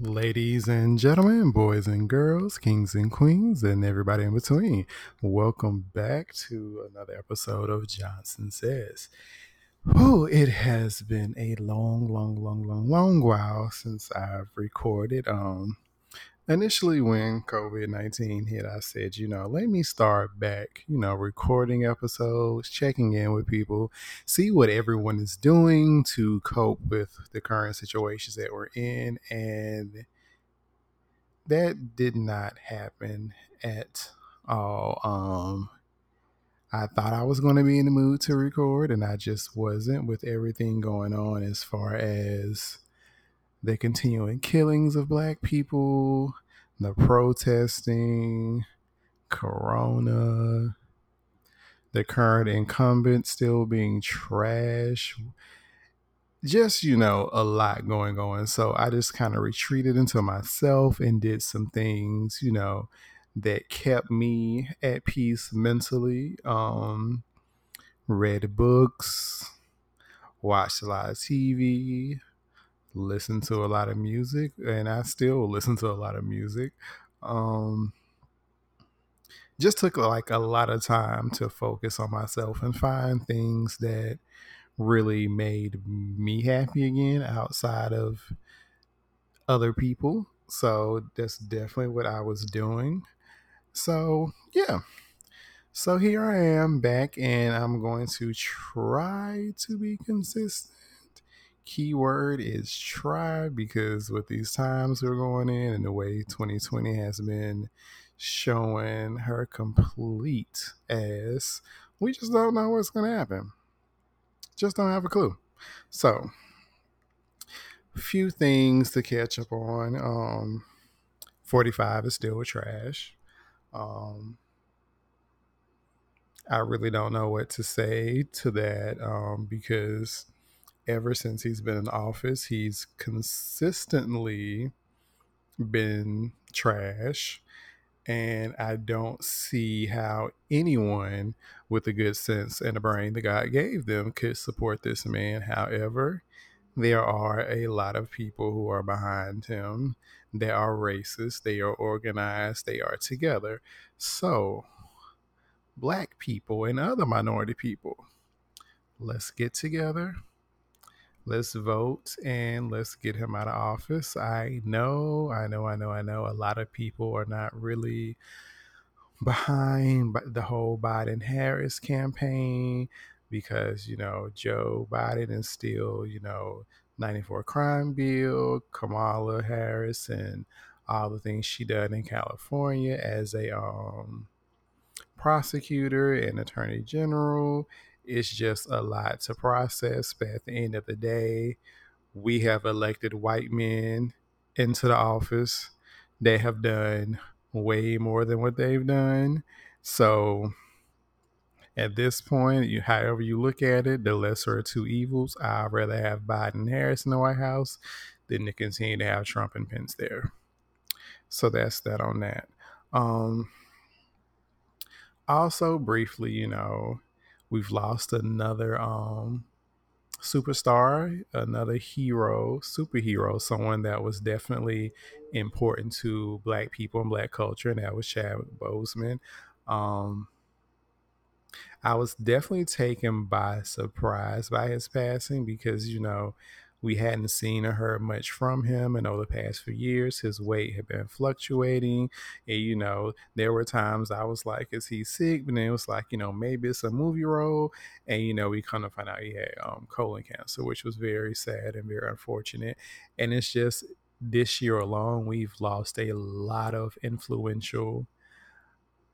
Ladies and gentlemen, boys and girls, kings and queens, and everybody in between, welcome back to another episode of Johnson Says. Oh, it has been a long, long, long, long, long while since I've recorded. Um, initially when covid-19 hit i said you know let me start back you know recording episodes checking in with people see what everyone is doing to cope with the current situations that we're in. And that did not happen at all. Um I thought I was going to be in the mood to record, and I just wasn't with everything going on as far as the continuing killings of black people, the protesting, corona, the current incumbent still being trash. Just, you know, a lot going on. So I just kind of retreated into myself and did some things, you know, that kept me at peace mentally. Um, read books, watched a lot of TV, listen to a lot of music, and I still listen to a lot of music. Um, just took like a lot of time to focus on myself and find things that really made me happy again outside of other people. So that's definitely what I was doing. So, yeah. So here I am back, and I'm going to try to be consistent keyword is try because with these times we're going in and the way 2020 has been showing her complete ass, we just don't know what's going to happen. Just don't have a clue. So, few things to catch up on. Um, 45 is still trash. Um, I really don't know what to say to that um, because ever since he's been in office, he's consistently been trash. And I don't see how anyone with a good sense and a brain that God gave them could support this man. However, there are a lot of people who are behind him. They are racist, they are organized, they are together. So, black people and other minority people, let's get together let's vote and let's get him out of office. I know, I know, I know, I know a lot of people are not really behind the whole Biden Harris campaign because, you know, Joe Biden is still, you know, 94 crime bill, Kamala Harris and all the things she done in California as a um prosecutor and attorney general it's just a lot to process. But at the end of the day, we have elected white men into the office. They have done way more than what they've done. So at this point, you, however you look at it, the lesser of two evils. I'd rather have Biden Harris in the White House than to continue to have Trump and Pence there. So that's that on that. Um, also, briefly, you know, we've lost another um, superstar, another hero, superhero, someone that was definitely important to black people and black culture, and that was Chadwick Boseman. Um, I was definitely taken by surprise by his passing because, you know, we hadn't seen or heard much from him and over the past few years. His weight had been fluctuating and you know there were times i was like is he sick? But then it was like you know maybe it's a movie role. And you know we kind of found out he had um, colon cancer which was very sad and very unfortunate. And it's just this year alone we've lost a lot of influential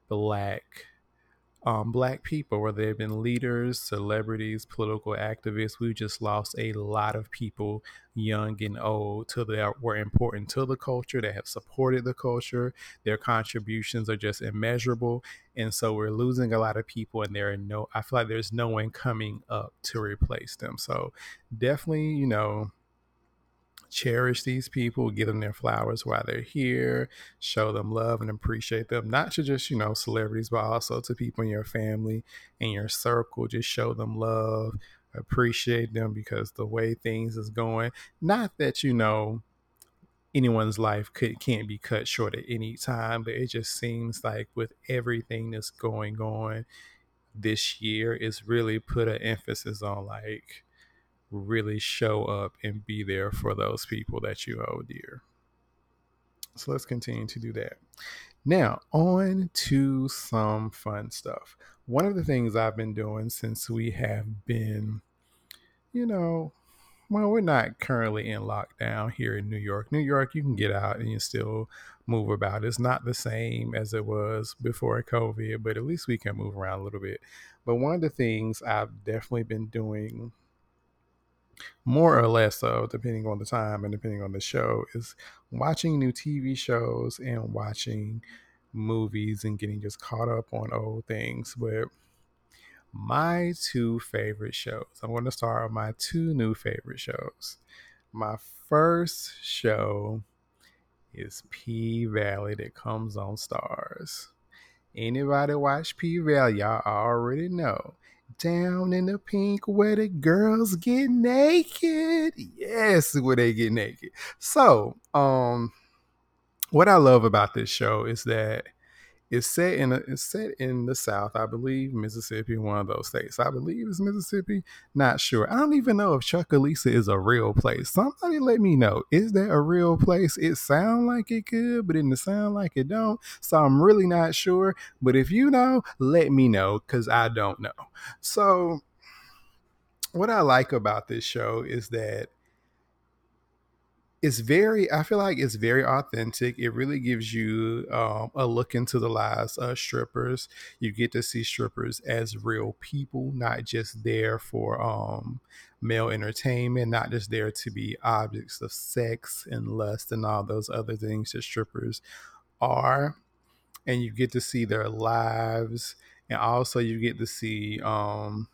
black um, black people, whether they've been leaders, celebrities, political activists. We've just lost a lot of people, young and old, to that were important to the culture, that have supported the culture. Their contributions are just immeasurable. And so we're losing a lot of people, and there are no, I feel like there's no one coming up to replace them. So definitely, you know, cherish these people, give them their flowers while they're here, show them love and appreciate them, not to just, you know, celebrities, but also to people in your family and your circle. Just show them love, appreciate them because the way things is going, not that, you know, anyone's life could can't be cut short at any time but it just seems like with everything that's going on this year it's really put an emphasis on like really show up and be there for those people that you hold dear so let's continue to do that now on to some fun stuff one of the things i've been doing since we have been you know well, we're not currently in lockdown here in New York. New York, you can get out and you still move about. It's not the same as it was before COVID, but at least we can move around a little bit. But one of the things I've definitely been doing more or less so, depending on the time and depending on the show, is watching new TV shows and watching movies and getting just caught up on old things. But my two favorite shows. I'm going to start with my two new favorite shows. My first show is P Valley that comes on Starz. Anybody watch P Valley, y'all already know. Down in the pink where the girls get naked. Yes, where they get naked. So, um, what I love about this show is that it's set in a, it's set in the South, I believe, Mississippi, one of those states. I believe it's Mississippi. Not sure. I don't even know if Chucalissa is a real place. Somebody let me know. Is that a real place? It sound like it could, but it doesn't sound like it don't. So I'm really not sure. But if you know, let me know because I don't know. So what I like about this show is that it's very i feel like it's very authentic. It really gives you um, a look into the lives of strippers. You get to see strippers as real people not just there for um, male entertainment not just there to be objects of sex and lust and all those other things that strippers are. And you get to see their lives and also you get to see um,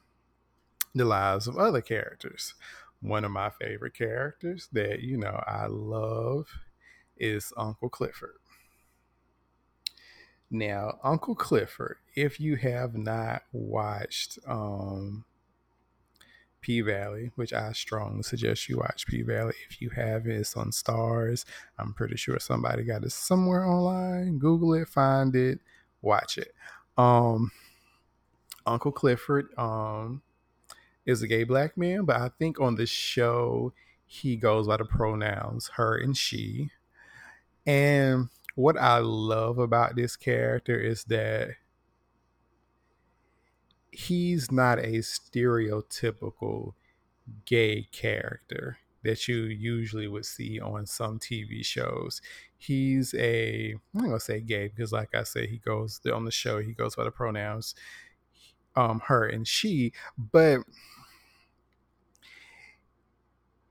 the lives of other characters one of my favorite characters that you know I love is Uncle Clifford. Now, Uncle Clifford, if you have not watched um, P Valley, which I strongly suggest you watch P Valley. If you haven't, it's on Starz. I'm pretty sure somebody got it somewhere online. Google it, find it, watch it. Um, Uncle Clifford, um, is a gay black man, but I think on the show he goes by the pronouns her and she. And what I love about this character is that he's not a stereotypical gay character that you usually would see on some TV shows. He's a I'm gonna say gay because like I said, he goes on the show, he goes by the pronouns um her and she, but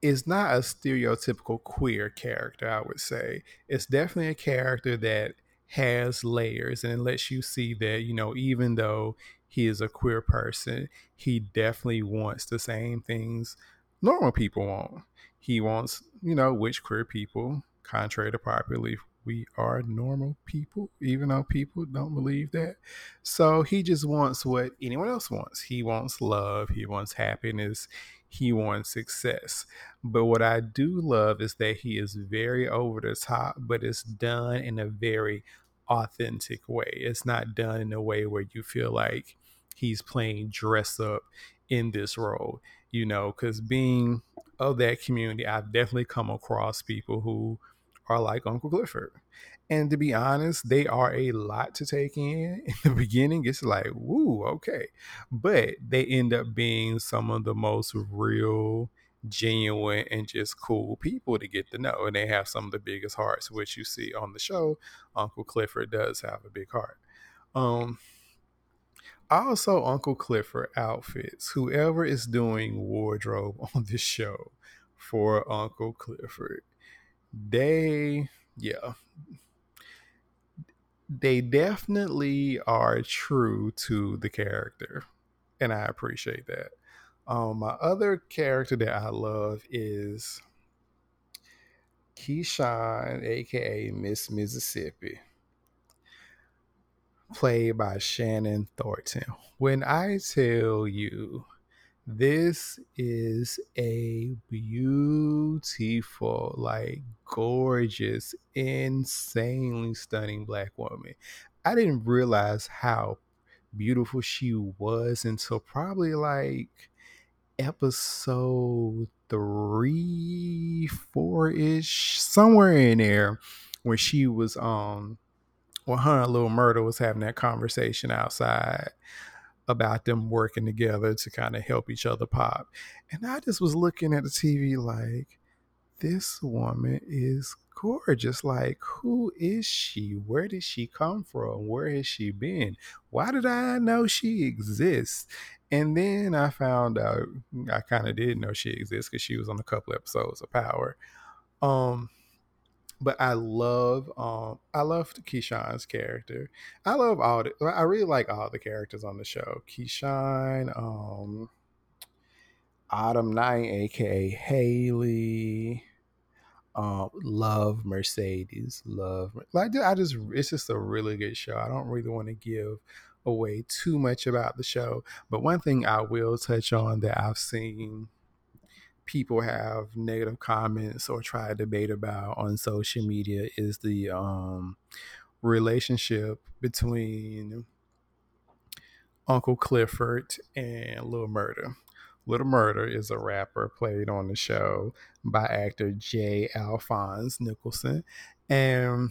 is not a stereotypical queer character, I would say. It's definitely a character that has layers and it lets you see that, you know, even though he is a queer person, he definitely wants the same things normal people want. He wants, you know, which queer people, contrary to popular belief, we are normal people, even though people don't believe that. So he just wants what anyone else wants. He wants love, he wants happiness, he wants success. But what I do love is that he is very over the top, but it's done in a very authentic way. It's not done in a way where you feel like he's playing dress up in this role, you know, because being of that community, I've definitely come across people who are like Uncle Clifford. And to be honest, they are a lot to take in. In the beginning, it's like, woo, okay. But they end up being some of the most real, genuine, and just cool people to get to know. And they have some of the biggest hearts, which you see on the show. Uncle Clifford does have a big heart. Um, also, Uncle Clifford outfits. Whoever is doing wardrobe on this show for Uncle Clifford, they, yeah, they definitely are true to the character, and I appreciate that. Um, my other character that I love is Keyshawn, aka Miss Mississippi, played by Shannon Thornton. When I tell you this is a beautiful, like gorgeous, insanely stunning black woman. I didn't realize how beautiful she was until probably like episode three, four ish, somewhere in there, where she was um well her and Little Murder was having that conversation outside about them working together to kind of help each other pop. And I just was looking at the TV like, this woman is gorgeous. Like, who is she? Where did she come from? Where has she been? Why did I know she exists? And then I found out I kind of did know she exists because she was on a couple episodes of Power. Um, but I love um I love Keyshawn's character. I love all the I really like all the characters on the show. Keyshawn, um Autumn Night, aka Haley. Um, love Mercedes, love like I just it's just a really good show. I don't really want to give away too much about the show, but one thing I will touch on that I've seen people have negative comments or try to debate about on social media is the um, relationship between Uncle Clifford and Little Murder. Little Murder is a rapper played on the show by actor J. Alphonse Nicholson. And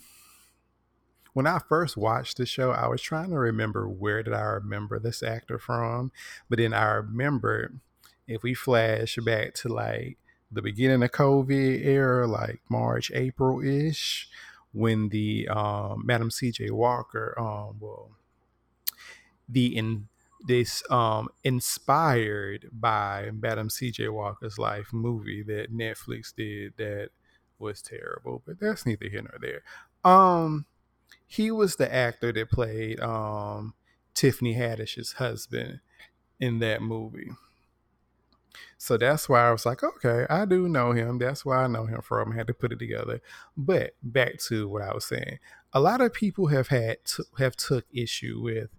when I first watched the show, I was trying to remember where did I remember this actor from. But then I remembered if we flash back to like the beginning of COVID era, like March, April ish, when the um, Madam C.J. Walker, um, well, the in this um inspired by Madam C.J. Walker's life movie that Netflix did that was terrible, but that's neither here nor there. Um, he was the actor that played um Tiffany Haddish's husband in that movie. So that's why I was like, okay, I do know him. That's why I know him from. I had to put it together. But back to what I was saying. A lot of people have had to, have took issue with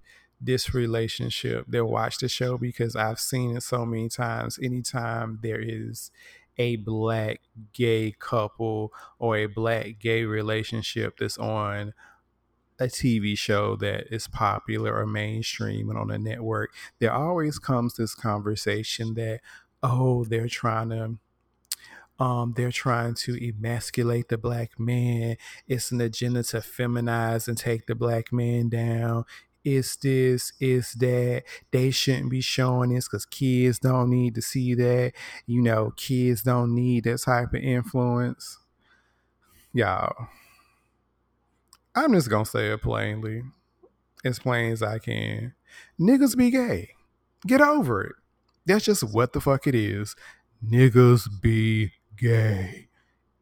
this relationship that watch the show because I've seen it so many times. Anytime there is a black gay couple or a black gay relationship that's on a TV show that is popular or mainstream and on a network, there always comes this conversation that, oh, they're trying to um, they're trying to emasculate the black man. It's an agenda to feminize and take the black man down. Is this, is that. They shouldn't be showing this because kids don't need to see that. You know, kids don't need that type of influence. Y'all, I'm just gonna say it plainly, as plain as I can. Niggas be gay. Get over it. That's just what the fuck it is. Niggas be gay.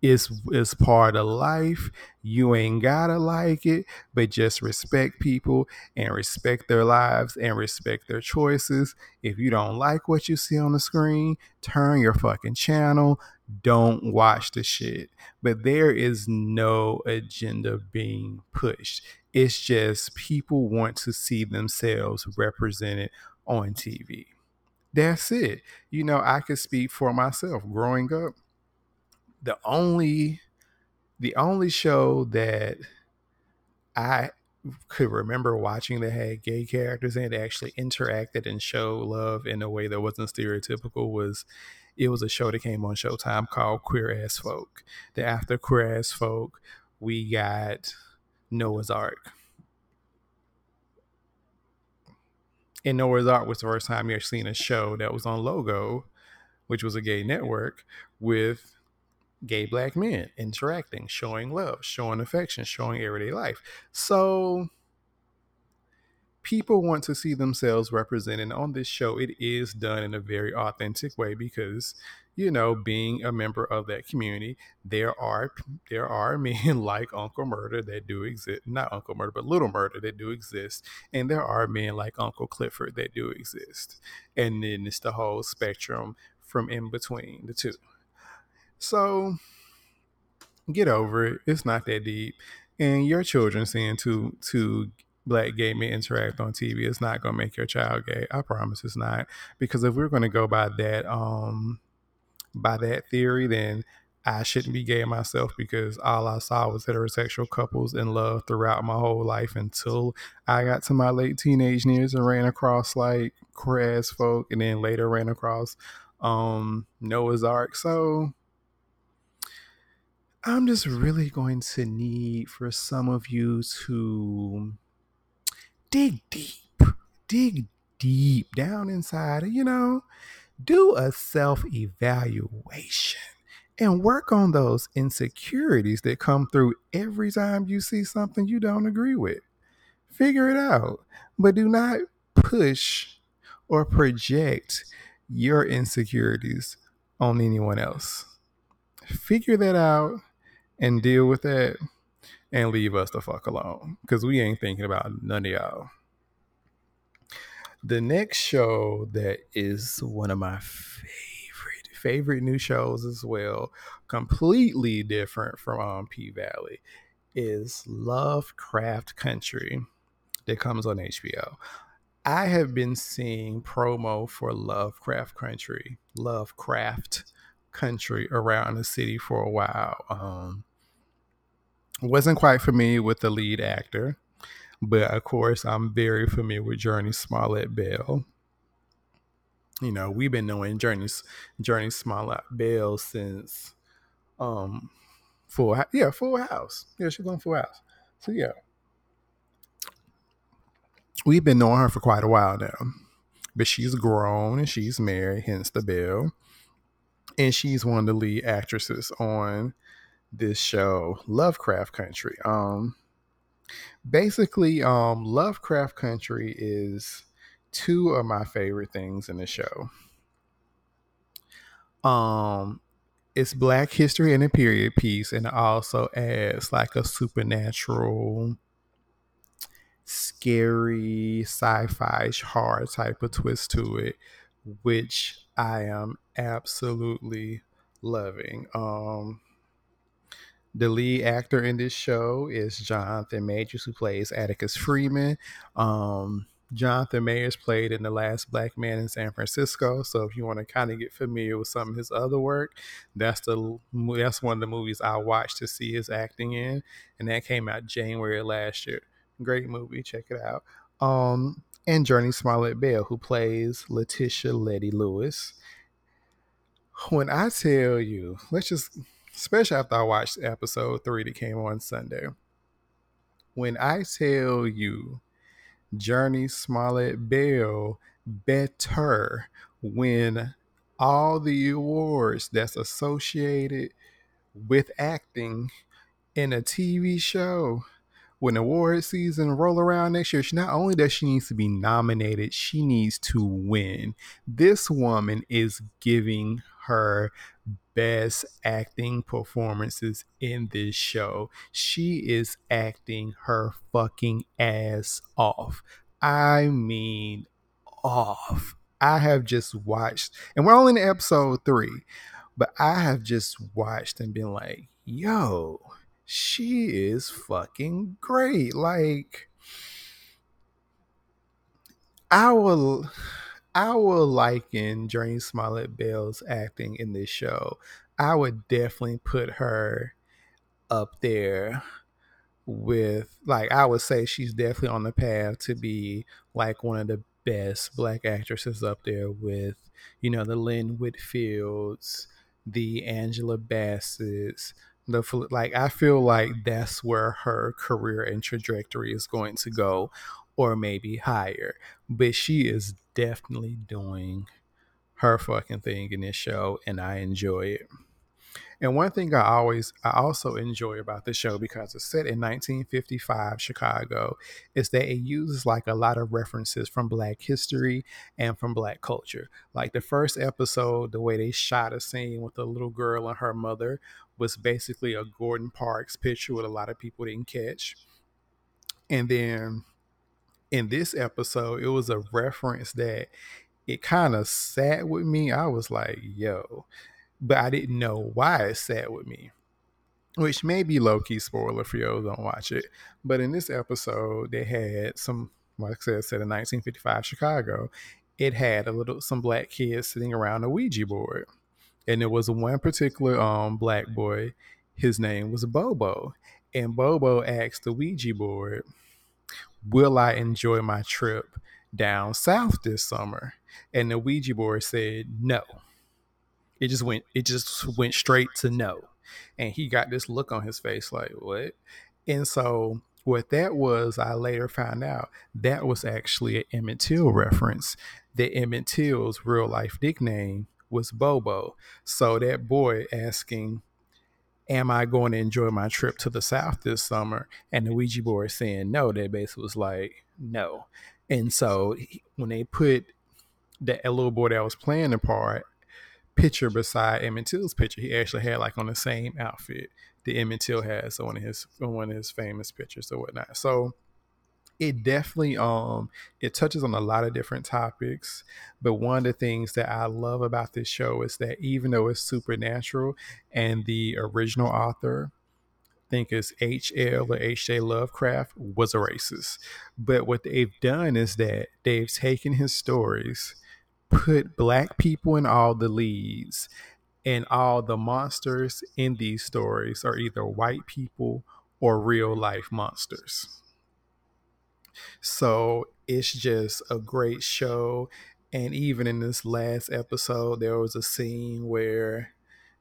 It's it's part of life. You ain't gotta like it, but just respect people and respect their lives and respect their choices. If you don't like what you see on the screen, turn your fucking channel. Don't watch the shit. But there is no agenda being pushed. It's just people want to see themselves represented on TV. That's it. You know, I could speak for myself. Growing up, the only the only show that I could remember watching that had gay characters and actually interacted and show love in a way that wasn't stereotypical was it was a show that came on Showtime called Queer Ass Folk. The after Queer Ass Folk, we got Noah's Arc. And Noah's Arc was the first time you actually seen a show that was on Logo, which was a gay network, with gay black men interacting, showing love, showing affection, showing everyday life. So people want to see themselves represented on this show. It is done in a very authentic way because, you know, being a member of that community, there are there are men like Uncle Murder that do exist, not Uncle Murder, but Little Murder that do exist, and there are men like Uncle Clifford that do exist, and then it's the whole spectrum from in between the two. So get over it. It's not that deep. And your children seeing two two black gay men interact on TV is not going to make your child gay. I promise it's not. Because if we're going to go by that, um, by that theory, then I shouldn't be gay myself because all I saw was heterosexual couples in love throughout my whole life until I got to my late teenage years and ran across like queer ass folk and then later ran across um, Noah's Arc. So I'm just really going to need for some of you to dig deep, dig deep down inside, you know, do a self evaluation and work on those insecurities that come through every time you see something you don't agree with. Figure it out, but do not push or project your insecurities on anyone else. Figure that out and deal with that and leave us the fuck alone because we ain't thinking about none of y'all. The next show that is one of my favorite favorite new shows as well, completely different from um, P Valley, is Lovecraft Country that comes on HBO. I have been seeing promo for Lovecraft Country, Lovecraft Country around the city for a while. Um, wasn't quite familiar with the lead actor, but of course, I'm very familiar with Jurnee Smollett Bell. You know, we've been knowing Journey Jurnee Smollett Bell since um Full yeah, Full House. Yeah, she's on Full House. So yeah. We've been knowing her for quite a while now. But she's grown and she's married, hence the bell. And she's one of the lead actresses on this show, Lovecraft Country. Um basically um Lovecraft Country is two of my favorite things in the show. Um it's black history and a period piece and it also adds like a supernatural scary sci-fi horror type of twist to it which I am absolutely loving. Um the lead actor in this show is Jonathan Majors, who plays Atticus Freeman. Um, Jonathan Majors played in The Last Black Man in San Francisco. So if you want to kind of get familiar with some of his other work, that's the that's one of the movies I watched to see his acting in, and that came out January last year. Great movie, check it out. Um, and Jurnee Smollett Bell, who plays Letitia Letty Lewis. When I tell you, let's just especially after I watched episode three that came on Sunday. When I tell you Jurnee Smollett Bell better win all the awards that's associated with acting in a TV show when award season roll around next year, she not only does she needs to be nominated, she needs to win. This woman is giving her best acting performances in this show. She is acting her fucking ass off. I mean, off. I have just watched, and we're only in episode three, but I have just watched and been like, yo, she is fucking great. Like, I will. I will liken Jurnee Smollett Bell's acting in this show. I would definitely put her up there with like I would say she's definitely on the path to be like one of the best black actresses up there with, you know, the Lynn Whitfields, the Angela Bassett's, the like I feel like that's where her career and trajectory is going to go or maybe higher. But she is definitely doing her fucking thing in this show, and I enjoy it. And one thing I always, I also enjoy about the show because it's set in 1955 Chicago is that it uses like a lot of references from Black history and from Black culture. Like the first episode, the way they shot a scene with a little girl and her mother was basically a Gordon Parks picture, what a lot of people didn't catch. And then in this episode, it was a reference that it kind of sat with me. I was like, yo, but I didn't know why it sat with me. which may be low key spoiler for y'all don't watch it. But in this episode, they had some, like I said, set in 1955 Chicago. It had a little some black kids sitting around a Ouija board, and there was one particular um black boy. His name was Bobo, and Bobo asked the Ouija board, "Will I enjoy my trip down south this summer?" And the Ouija board said no. It just went. It just went straight to no and he got this look on his face like what and so what that was i later found out that was actually an emmett till reference that emmett till's real life nickname was bobo so that boy asking am i going to enjoy my trip to the south this summer and the ouija board saying no they basically was like no and so when they put that little boy that was playing the part picture beside Emmett Till's picture. He actually had like on the same outfit that Emmett Till has on his on one of his famous pictures or whatnot. So it definitely um it touches on a lot of different topics but one of the things that i love about this show is that even though it's supernatural and the original author I think it's H.L. or H.J. Lovecraft was a racist. But what they've done is that they've taken his stories put black people in all the leads and all the monsters in these stories are either white people or real life monsters. So it's just a great show. And even in this last episode, there was a scene where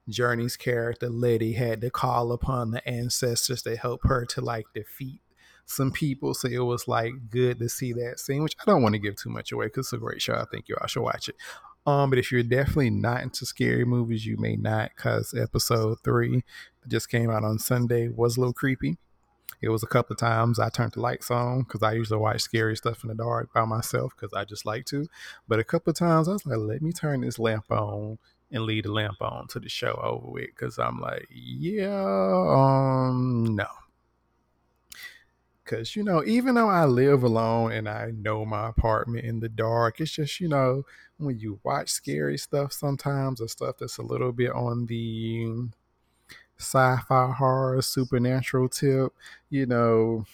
Jurnee's character, Letty, had to call upon the ancestors to help her to like defeat some people. So it was like good to see that scene, which I don't want to give too much away because it's a great show. I think you all should watch it. Um, but if you're definitely not into scary movies, you may not, because episode three just came out on Sunday was a little creepy. It was a couple of times I turned the lights on because I usually watch scary stuff in the dark by myself because I just like to. But a couple of times I was like, let me turn this lamp on and leave the lamp on to the show over with because I'm like, yeah, um, no. Cause you know, even though I live alone and I know my apartment in the dark, it's just you know when you watch scary stuff sometimes or stuff that's a little bit on the sci-fi horror supernatural tip, you know,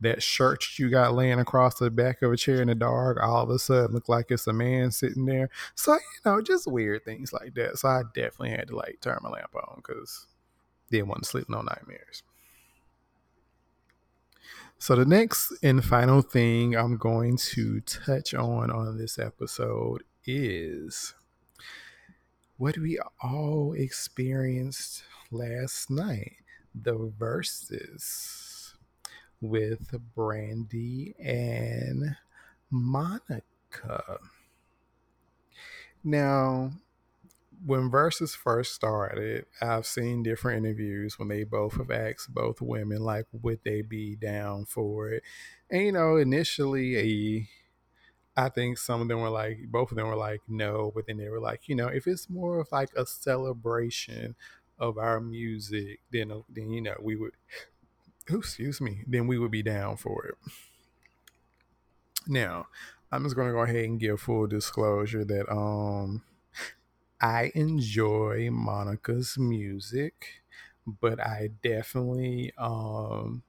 that shirt you got laying across the back of a chair in the dark all of a sudden look like it's a man sitting there. So, you know, just weird things like that. So I definitely had to like turn my lamp on because didn't want to sleep no nightmares. So, the next and final thing I'm going to touch on on this episode is what we all experienced last night the Verzuz with Brandy and Monica. Now, when Verzuz first started, I've seen different interviews when they both have asked both women like would they be down for it. And you know, initially I think some of them were like both of them were like no, but then they were like, you know, if it's more of like a celebration of our music, then uh, then you know, we would excuse me, then we would be down for it. Now, I'm just gonna go ahead and give full disclosure that um I enjoy Monica's music, but I definitely um,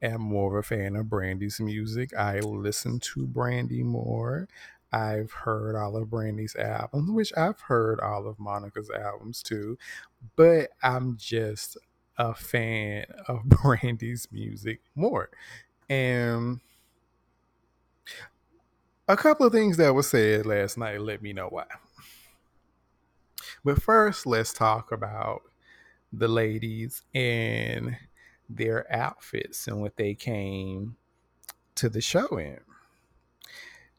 am more of a fan of Brandy's music. I listen to Brandy more. I've heard all of Brandy's albums, which I've heard all of Monica's albums too, but I'm just a fan of Brandy's music more. And a couple of things that were said last night let me know why. But first, let's talk about the ladies and their outfits and what they came to the show in.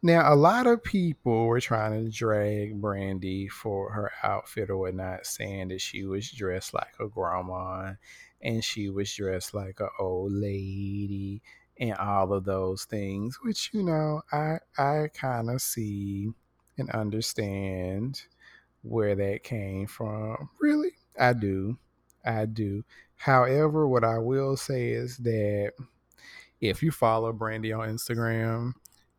Now, a lot of people were trying to drag Brandy for her outfit or whatnot, saying that she was dressed like a grandma and she was dressed like an old lady and all of those things, which you know I I kind of see and understand where that came from. Really, I do. I do. However, what I will say is that if you follow Brandy on Instagram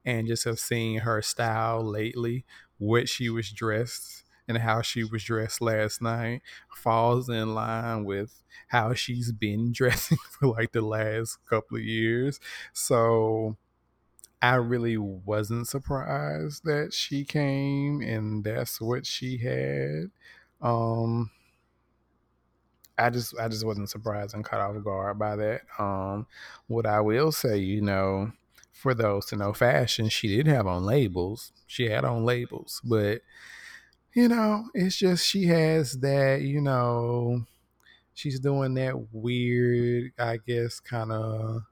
and just have seen her style lately, what she was dressed and how she was dressed last night falls in line with how she's been dressing for like the last couple of years. So I really wasn't surprised that she came and that's what she had. Um I just I just wasn't surprised and caught off guard by that. Um what I will say, you know, for those to know fashion, she did have on labels. She had on labels, but you know, it's just she has that, you know, she's doing that weird, I guess, kind of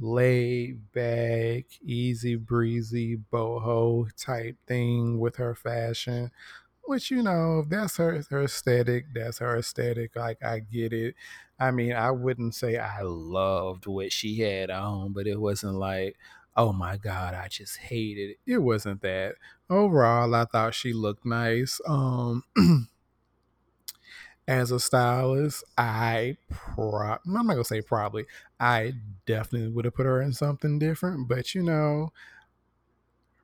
laid back, easy breezy boho type thing with her fashion. Which you know, that's her her aesthetic. That's her aesthetic. Like I get it. I mean, I wouldn't say I loved what she had on, but it wasn't like, oh my god, I just hated it. It wasn't that. Overall, I thought she looked nice. Um as a stylist, I pro I'm not gonna say probably. I definitely would have put her in something different, but you know,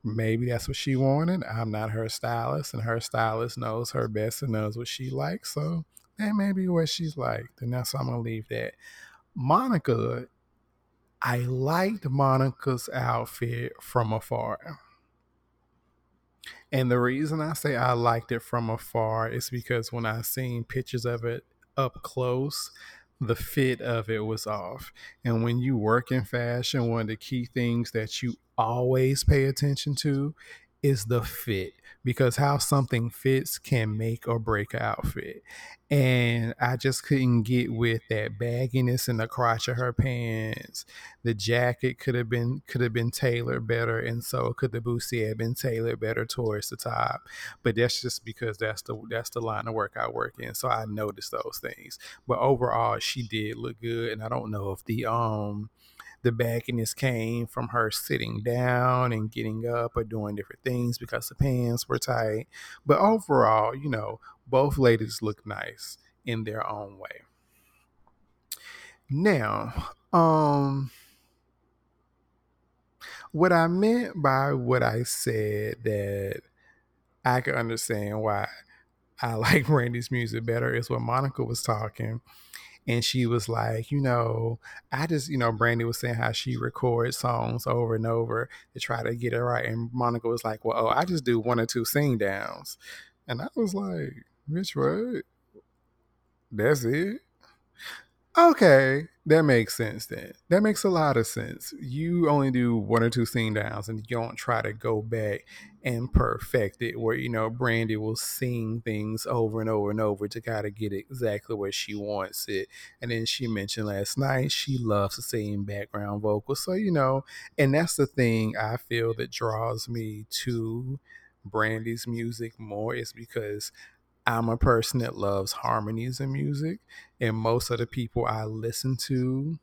maybe that's what she wanted. I'm not her stylist, and her stylist knows her best and knows what she likes. So that may be what she's like. And that's why I'm gonna leave that. Monica, I liked Monica's outfit from afar. And the reason I say I liked it from afar is because when I seen pictures of it up close, the fit of it was off. And when you work in fashion, one of the key things that you always pay attention to is the fit because how something fits can make or break an outfit. And I just couldn't get with that bagginess in the crotch of her pants. The jacket could have been could have been tailored better, and so could the bustier have been tailored better towards the top. But that's just because that's the that's the line of work I work in. So I noticed those things. But overall, she did look good, and I don't know if the um the bagginess came from her sitting down and getting up or doing different things because the pants were tight. But overall, you know, both ladies look nice in their own way. Now, um, what I meant by what I said that I can understand why I like Brandy's music better is what Monica was talking and she was like, you know, I just, you know, Brandy was saying how she records songs over and over to try to get it right. And Monica was like, well, oh, I just do one or two sing downs. And I was like, Rich, what? That's it? Okay, that makes sense then. That makes a lot of sense. You only do one or two sing downs and you don't try to go back and perfect it where, you know, Brandy will sing things over and over and over to kind of get exactly where she wants it. And then she mentioned last night she loves to sing background vocals. So, you know, and that's the thing I feel that draws me to Brandy's music more is because I'm a person that loves harmonies in music, and most of the people I listen to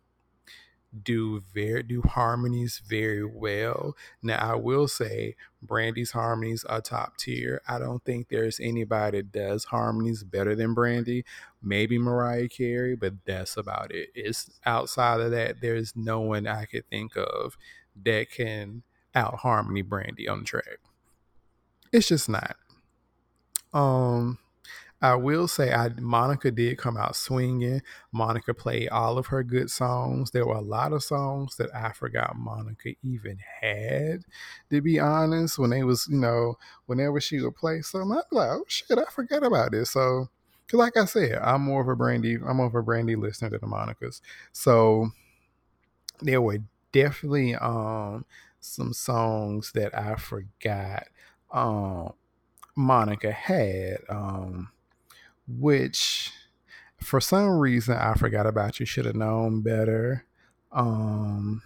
do very do harmonies very well. Now I will say Brandy's harmonies are top tier. I don't think there's anybody that does harmonies better than Brandy. Maybe Mariah Carey, but that's about it. It's outside of that, there's no one I could think of that can out harmony Brandy on the track. It's just not. Um I will say, I Monica did come out swinging. Monica played all of her good songs. There were a lot of songs that I forgot Monica even had. To be honest, when they was, you know, whenever she would play I'd be like, "Oh shit, I forgot about this." So, cause like I said, I'm more of a Brandy, I'm more of a Brandy listener than the Monica's. So, there were definitely um some songs that I forgot um Monica had. Um which for some reason I forgot about you should have known better. Um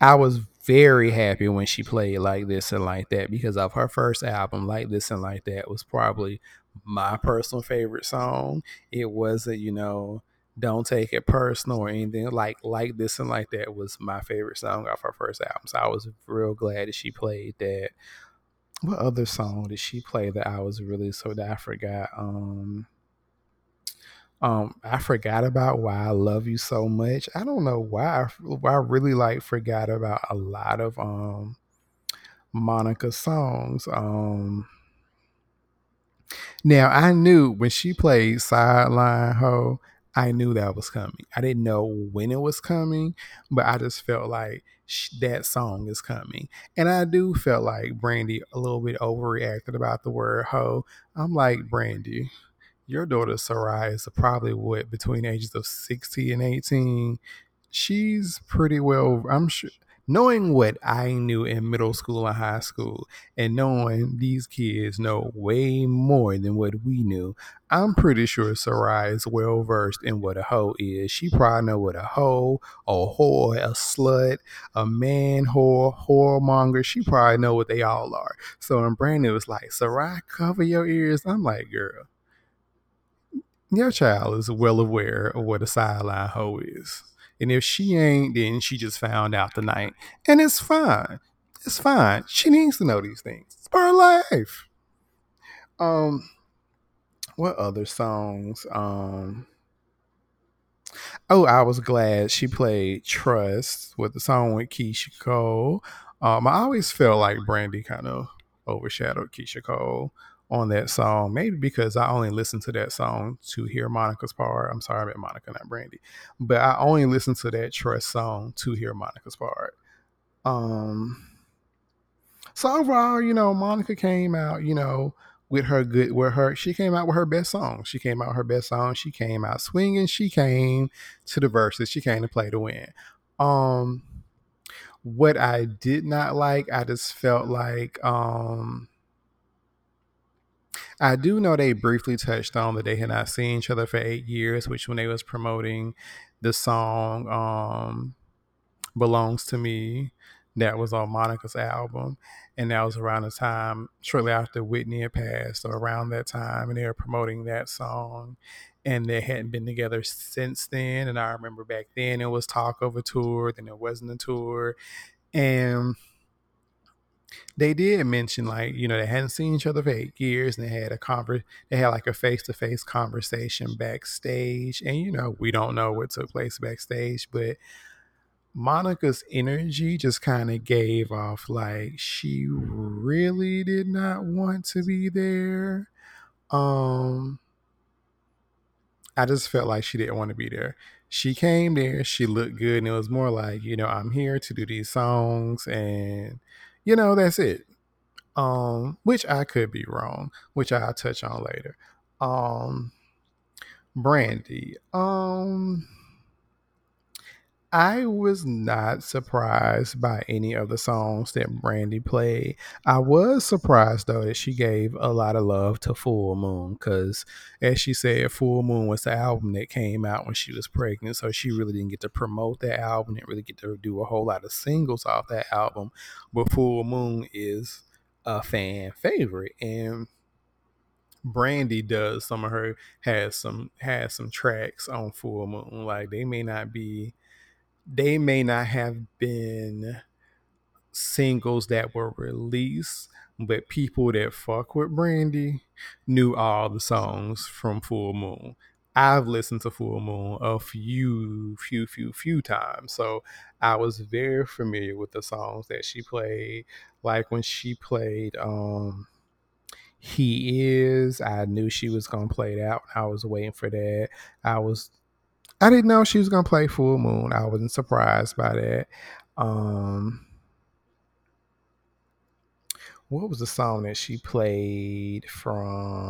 I was very happy when she played like this and like that because of her first album, like this and like that was probably my personal favorite song. It wasn't, you know, don't take it personal or anything like like this and like that was my favorite song off her first album. So I was real glad that she played that. What other song did she play that I was really so that I forgot? Um um, I forgot about why I love you so much. I don't know why I, why I really like forgot about a lot of um Monica songs. Um Now I knew when she played Sideline Ho, I knew that was coming. I didn't know when it was coming, but I just felt like that song is coming. And I do feel like Brandy a little bit overreacted about the word hoe. I'm like, Brandy, your daughter Sarai is probably what between ages of 16 and 18. She's pretty well, I'm sure knowing what I knew in middle school and high school, and knowing these kids know way more than what we knew, I'm pretty sure Sarai is well versed in what a hoe is. She probably know what a hoe, a whore, a slut, a man whore, whoremonger. She probably know what they all are. So when Brandon was like, Sarai, cover your ears, I'm like, girl, your child is well aware of what a sideline hoe is. And if she ain't, then she just found out tonight. And it's fine. It's fine. She needs to know these things. It's her life. Um, what other songs? Um, oh, I was glad she played Trust with the song with Keyshia Cole. Um, I always felt like Brandy kind of overshadowed Keyshia Cole on that song. Maybe because I only listened to that song to hear Monica's part. I'm sorry, I meant Monica, not Brandy. But I only listened to that Trust song to hear Monica's part. Um so overall, you know, Monica came out, you know, with her good with her she came out with her best song. She came out with her best song. She came out swinging. She came to the Verzuz. She came to play to win. Um what I did not like, I just felt like um I do know they briefly touched on that they had not seen each other for eight years, which when they was promoting the song um, "Belongs to Me," that was on Monica's album, and that was around the time shortly after Whitney had passed, or around that time, and they were promoting that song. And they hadn't been together since then. And I remember back then it was talk of a tour, then it wasn't a tour. And they did mention like you know they hadn't seen each other for eight years and they had a conver- they had like a face-to-face conversation backstage and you know we don't know what took place backstage but monica's energy just kind of gave off like she really did not want to be there. Um i just felt like she didn't want to be there. She came there she looked good and it was more like you know i'm here to do these songs and you know that's it um, which I could be wrong, which I'll touch on later. Um, Brandy. Um, I was not surprised by any of the songs that Brandy played. I was surprised though that she gave a lot of love to Full Moon because, as she said, Full Moon was the album that came out when she was pregnant, so she really didn't get to promote that album, didn't really get to do a whole lot of singles off that album. But Full Moon is a fan favorite, and Brandy does some of her has some has some tracks on Full Moon. Like they may not be they may not have been singles that were released, but people that fuck with Brandy knew all the songs from Full Moon. I've listened to Full Moon a few, few, few, few times. So I was very familiar with the songs that she played. Like when she played um He Is, I knew she was gonna play that. I was waiting for that. I was I didn't know she was gonna play Full Moon. I wasn't surprised by that. Um, what was the song that she played from?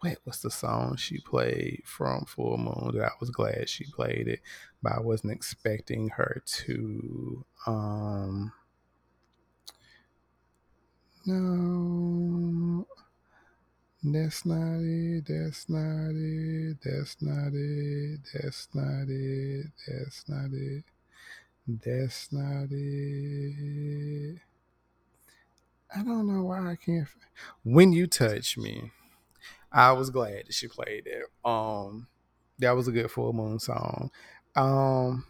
What was the song she played from Full Moon that I was glad she played it, but I wasn't expecting her to. Um, no, that's not it. That's not it. That's not it. That's not it. That's not it. That's not it. I don't know why I can't. When you touch me, I was glad that she played it. Um, that was a good full moon song. Um,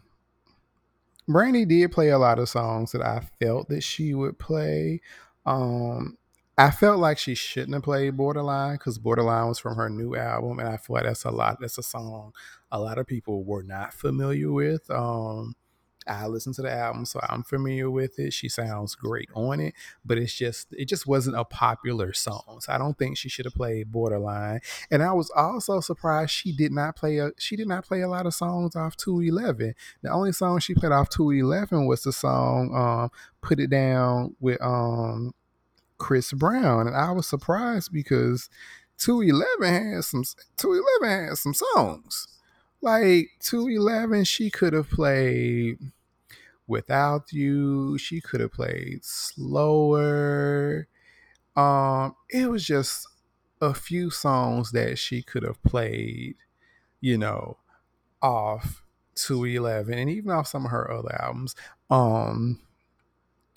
Brandy did play a lot of songs that I felt that she would play. Um, I felt like she shouldn't have played Borderline because Borderline was from her new album, and I feel like that's a lot. That's a song a lot of people were not familiar with. Um, I listened to the album, so I'm familiar with it. She sounds great on it, but it's just it just wasn't a popular song. So I don't think she should have played Borderline. And I was also surprised she did not play a she did not play a lot of songs off 211. The only song she played off 211 was the song um, Put It Down with um Chris Brown. And I was surprised because 211 has some 211 has some songs. Like 211, she could have played without you. She could have played slower. Um, it was just a few songs that she could have played, you know, off 211 and even off some of her other albums. Um,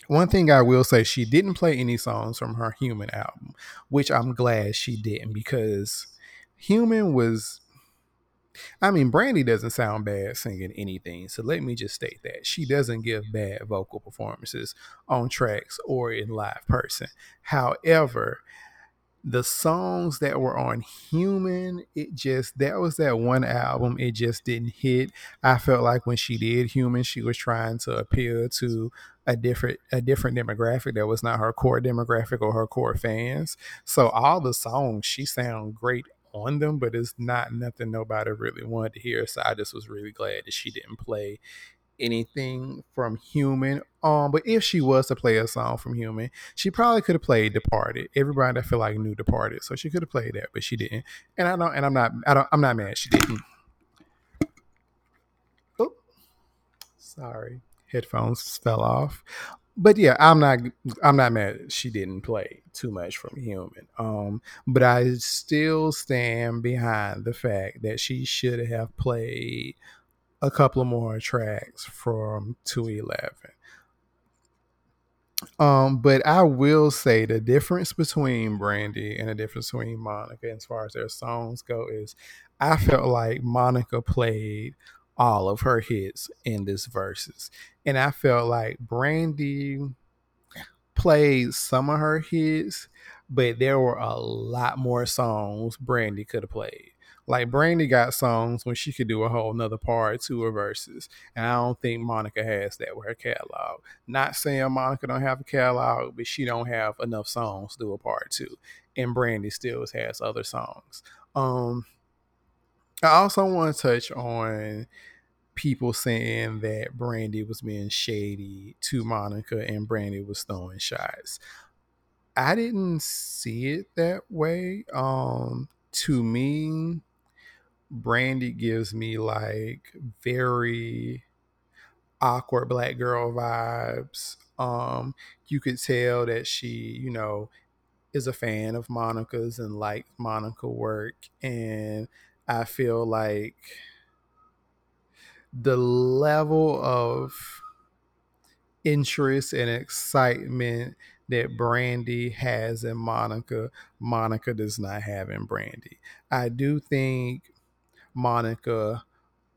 one thing I will say, she didn't play any songs from her Human album, which I'm glad she didn't because Human was I mean, Brandy doesn't sound bad singing anything. So let me just state that she doesn't give bad vocal performances on tracks or in live person. However, the songs that were on Human, it just that was that one album. It just didn't hit. I felt like when she did Human, she was trying to appeal to a different a different demographic that was not her core demographic or her core fans. So all the songs she sound great on them, but it's not nothing nobody really wanted to hear. So I just was really glad that she didn't play anything from Human. Um, but if she was to play a song from Human, she probably could have played Departed. Everybody I feel like knew Departed, so she could have played that, but she didn't. And I don't. And I'm not. I don't. I'm not mad. She didn't. Oh, sorry. Headphones fell off but yeah, I'm not I'm not mad she didn't play too much from Human. Um, but I still stand behind the fact that she should have played a couple of more tracks from 211. Um, but I will say the difference between Brandy and the difference between Monica as far as their songs go is I felt like Monica played all of her hits in this Verzuz. And I felt like Brandy played some of her hits, but there were a lot more songs Brandy could have played. Like Brandy got songs when she could do a whole nother part to her Verzuz. And I don't think Monica has that with her catalog. Not saying Monica don't have a catalog, but she don't have enough songs to do a part two. And Brandy still has other songs. Um I also want to touch on people saying that Brandy was being shady to Monica and Brandy was throwing shots. I didn't see it that way. Um, to me, Brandy gives me like very awkward black girl vibes. Um, you could tell that she, you know, is a fan of Monica's and like Monica work. And I feel like the level of interest and excitement that Brandy has in Monica, Monica does not have in Brandy. I do think Monica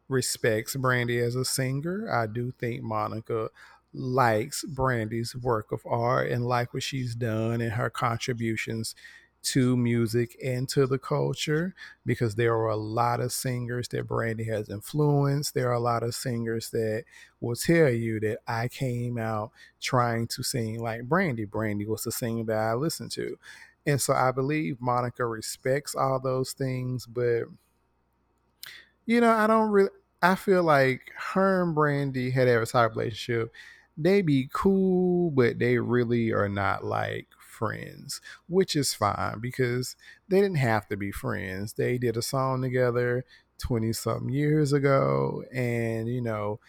respects Brandy as a singer. I do think Monica likes Brandy's work of art and like what she's done and her contributions to music and to the culture because there are a lot of singers that Brandy has influenced. There are a lot of singers that will tell you that I came out trying to sing like Brandy. Brandy was the singer that I listened to. And so I believe Monica respects all those things, but you know, I don't really I feel like her and Brandy had a type relationship. They be cool, but they really are not like friends, which is fine because they didn't have to be friends. They did a song together 20 something years ago, and you know,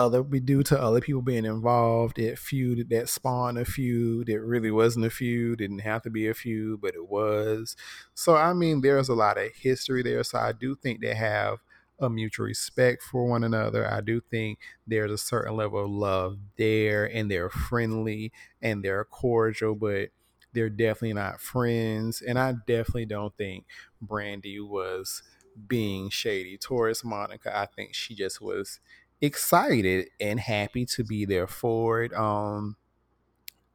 other be due to other people being involved. It feud that spawned a feud. It really wasn't a feud. Didn't have to be a feud, but it was. So I mean, there's a lot of history there. So I do think they have a mutual respect for one another. I do think there's a certain level of love there, and they're friendly and they're cordial, but they're definitely not friends. And I definitely don't think Brandy was being shady towards Monica. I think she just was excited and happy to be there for it. Um,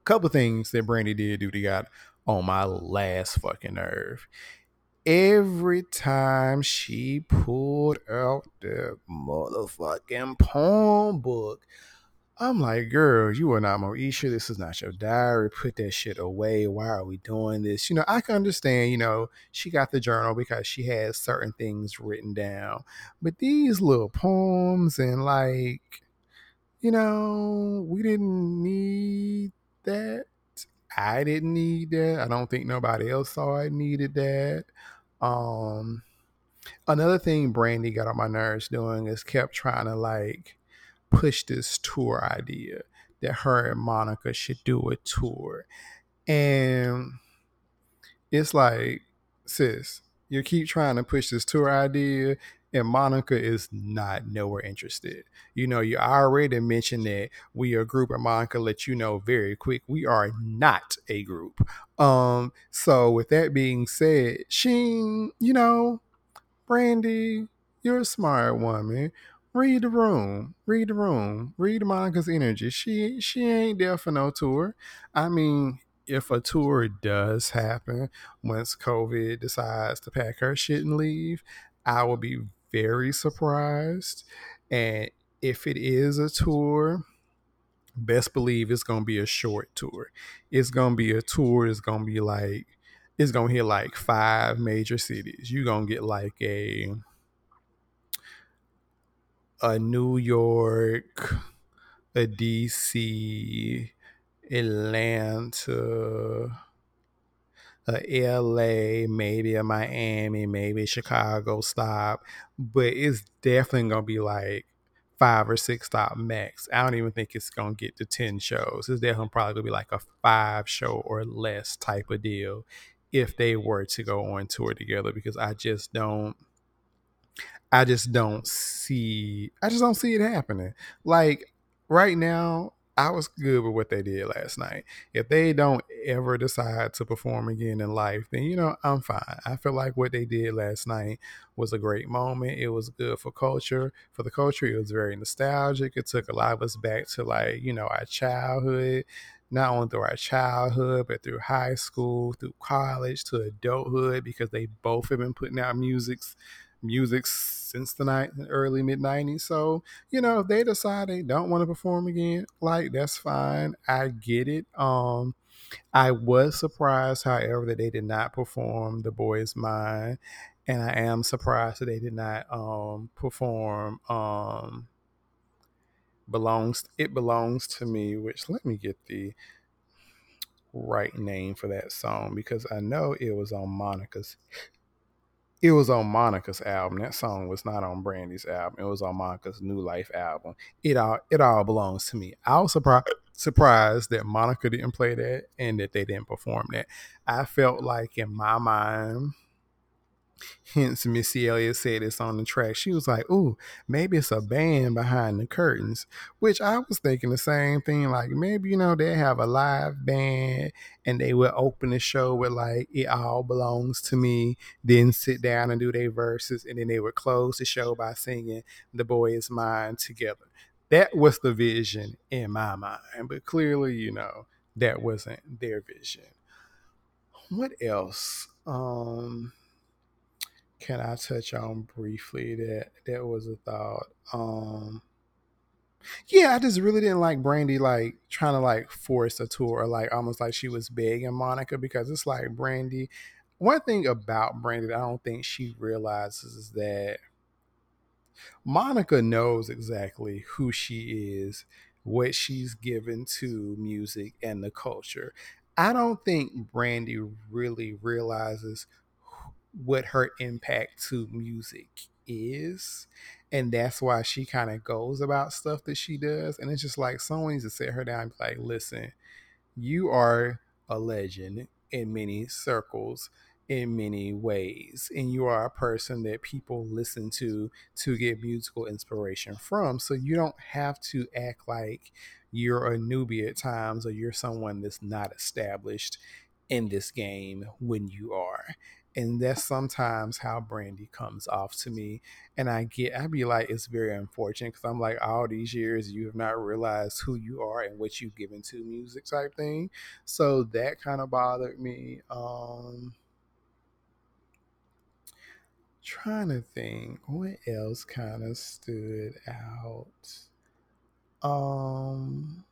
couple things that Brandy did do to got on my last fucking nerve. every time she pulled out that motherfucking poem book, I'm like, girl, you are not Moesha. This is not your diary. Put that shit away. Why are we doing this? You know, I can understand, you know, she got the journal because she has certain things written down. But these little poems and like, you know, we didn't need that. I didn't need that. I don't think nobody else saw I needed that. Um another thing Brandy got on my nerves doing is kept trying to like push this tour idea that her and Monica should do a tour. And it's like, sis, you keep trying to push this tour idea, and Monica is not nowhere interested. You know, you already mentioned that we are a group, and Monica let you know very quick we are not a group. Um, so with that being said, she, you know, Brandy, you're a smart woman. Read the room. Read the room. Read Monica's energy. She she ain't there for no tour. I mean, if a tour does happen once COVID decides to pack her shit and leave, I will be very surprised. And if it is a tour, best believe it's gonna be a short tour. It's gonna be a tour. It's gonna be like it's gonna hit like five major cities. You're gonna get like a a New York, a DC, Atlanta, a LA, maybe a Miami, maybe Chicago stop, but it's definitely gonna be like five or six stop max. I don't even think it's gonna get to ten shows. It's definitely probably gonna be like a five show or less type of deal if they were to go on tour together because I just don't I just don't see I just don't see it happening. Like right now, I was good with what they did last night. If they don't ever decide to perform again in life, then you know, I'm fine. I feel like what they did last night was a great moment. It was good for culture. For the culture, it was very nostalgic. It took a lot of us back to like, you know, our childhood not only through our childhood, but through high school, through college, to adulthood, because they both have been putting out musics music since the night early mid 90s so you know if they decide they don't want to perform again like that's fine. I get it. Um i was surprised however that they did not perform the boy is mine and i am surprised that they did not um perform um belongs it belongs to me which let me get the right name for that song because i know it was on monica's it was on Monica's album. That song was not on Brandy's album. It was on Monica's New Life album. It all it all belongs to me. I was surprised surprised that Monica didn't play that and that they didn't perform that. I felt like in my mind Hence, Missy Elliott said it's on the track. She was like, "Ooh, maybe it's a band behind the curtains," which I was thinking the same thing. Like maybe you know they have a live band and they would open the show with like "It All Belongs to Me," then sit down and do their Verzuz, and then they would close the show by singing "The Boy Is Mine" together. That was the vision in my mind, but clearly, you know, that wasn't their vision. What else? Um can I touch on briefly that that was a thought. Um yeah, I just really didn't like Brandy like trying to like force a tour or like almost like she was begging Monica because it's like Brandy. One thing about Brandy I don't think she realizes is that Monica knows exactly who she is, what she's given to music and the culture. I don't think Brandy really realizes what her impact to music is. And that's why she kind of goes about stuff that she does. And it's just like someone needs to sit her down and be like, listen, you are a legend in many circles in many ways and you are a person that people listen to to get musical inspiration from so you don't have to act like you're a newbie at times or you're someone that's not established in this game when you are and that's sometimes how brandy comes off to me and i get i'd be like it's very unfortunate because i'm like all these years you have not realized who you are and what you've given to music type thing so that kind of bothered me um trying to think what else kind of stood out. Um,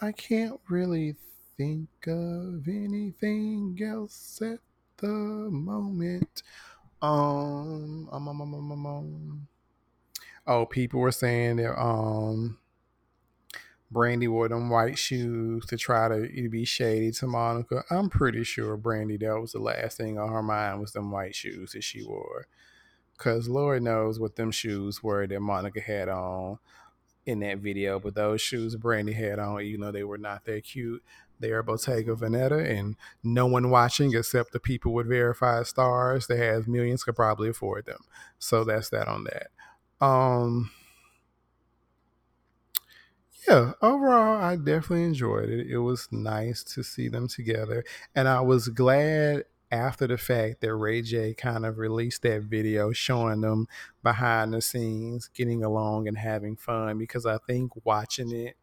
I can't really think of anything else at the moment. Um, um, um, um, um, um, um. oh, people were saying that um, Brandy wore them white shoes to try to be shady to Monica. I'm pretty sure Brandy that was the last thing on her mind was them white shoes that she wore. Cause Lord knows what them shoes were that Monica had on in that video. But those shoes Brandy had on, even though they were not that cute, they are Bottega Veneta, and no one watching except the people with verified stars that has millions could probably afford them. So that's that on that. Um yeah, overall, I definitely enjoyed it. It was nice to see them together. And I was glad after the fact that Ray J kind of released that video showing them behind the scenes getting along and having fun because I think watching it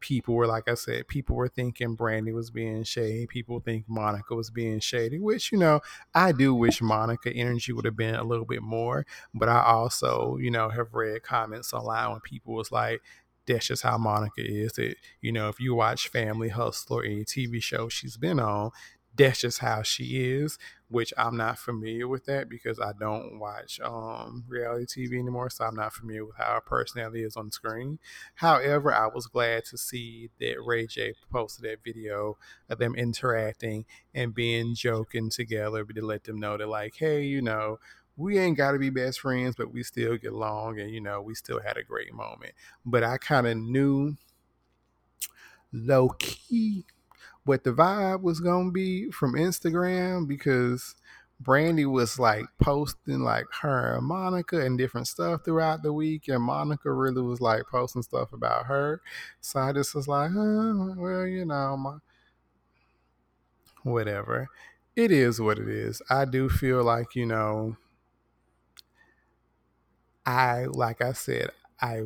people were like I said, people were thinking Brandy was being shady. People think Monica was being shady, which you know I do wish Monica energy would have been a little bit more. But I also you know have read comments online when people was like. That's just how Monica is. That you know, if you watch Family Hustle or any TV show she's been on, that's just how she is which i'm not familiar with that because i don't watch um, reality tv anymore so i'm not familiar with how her personality is on screen however i was glad to see that ray j posted that video of them interacting and being joking together to let them know that like hey you know we ain't got to be best friends, but we still get along and, you know, we still had a great moment. But I kind of knew low key what the vibe was gonna be from Instagram because Brandy was like posting like her and Monica and different stuff throughout the week, and Monica really was like posting stuff about her. So I just was like, oh, well, you know, my whatever. It is what it is. I do feel like you know, I like I said, I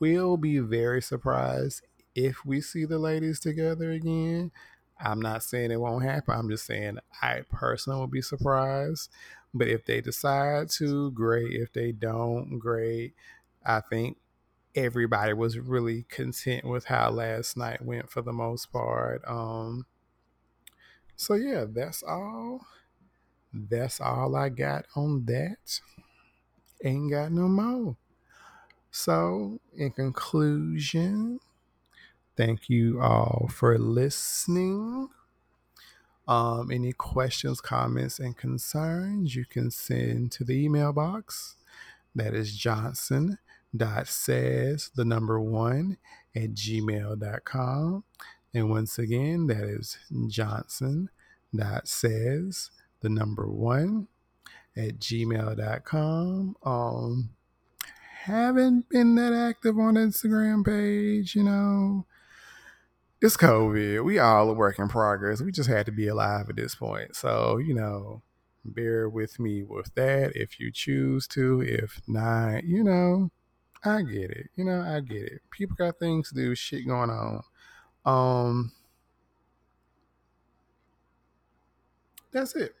will be very surprised if we see the ladies together again. I'm not saying it won't happen. I'm just saying I personally will be surprised. But if they decide to, great. If they don't, great. I think everybody was really content with how last night went for the most part. Um, so yeah, that's all. That's all I got on that. Ain't got no more. So, in conclusion, thank you all for listening. Um, any questions, comments, and concerns, you can send to the email box. That is Johnson dot says the number one at gmail.com. And once again, that is Johnson dot says the number one at gmail.com. Um, haven't been that active on Instagram page, you know it's COVID. We all a work in progress. We just had to be alive at this point. So, you know, bear with me with that if you choose to. If not, you know, I get it. You know, I get it. People got things to do, shit going on. Um That's it.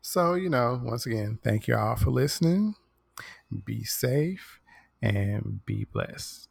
So, you know, once again, thank you all for listening. Be safe and be blessed.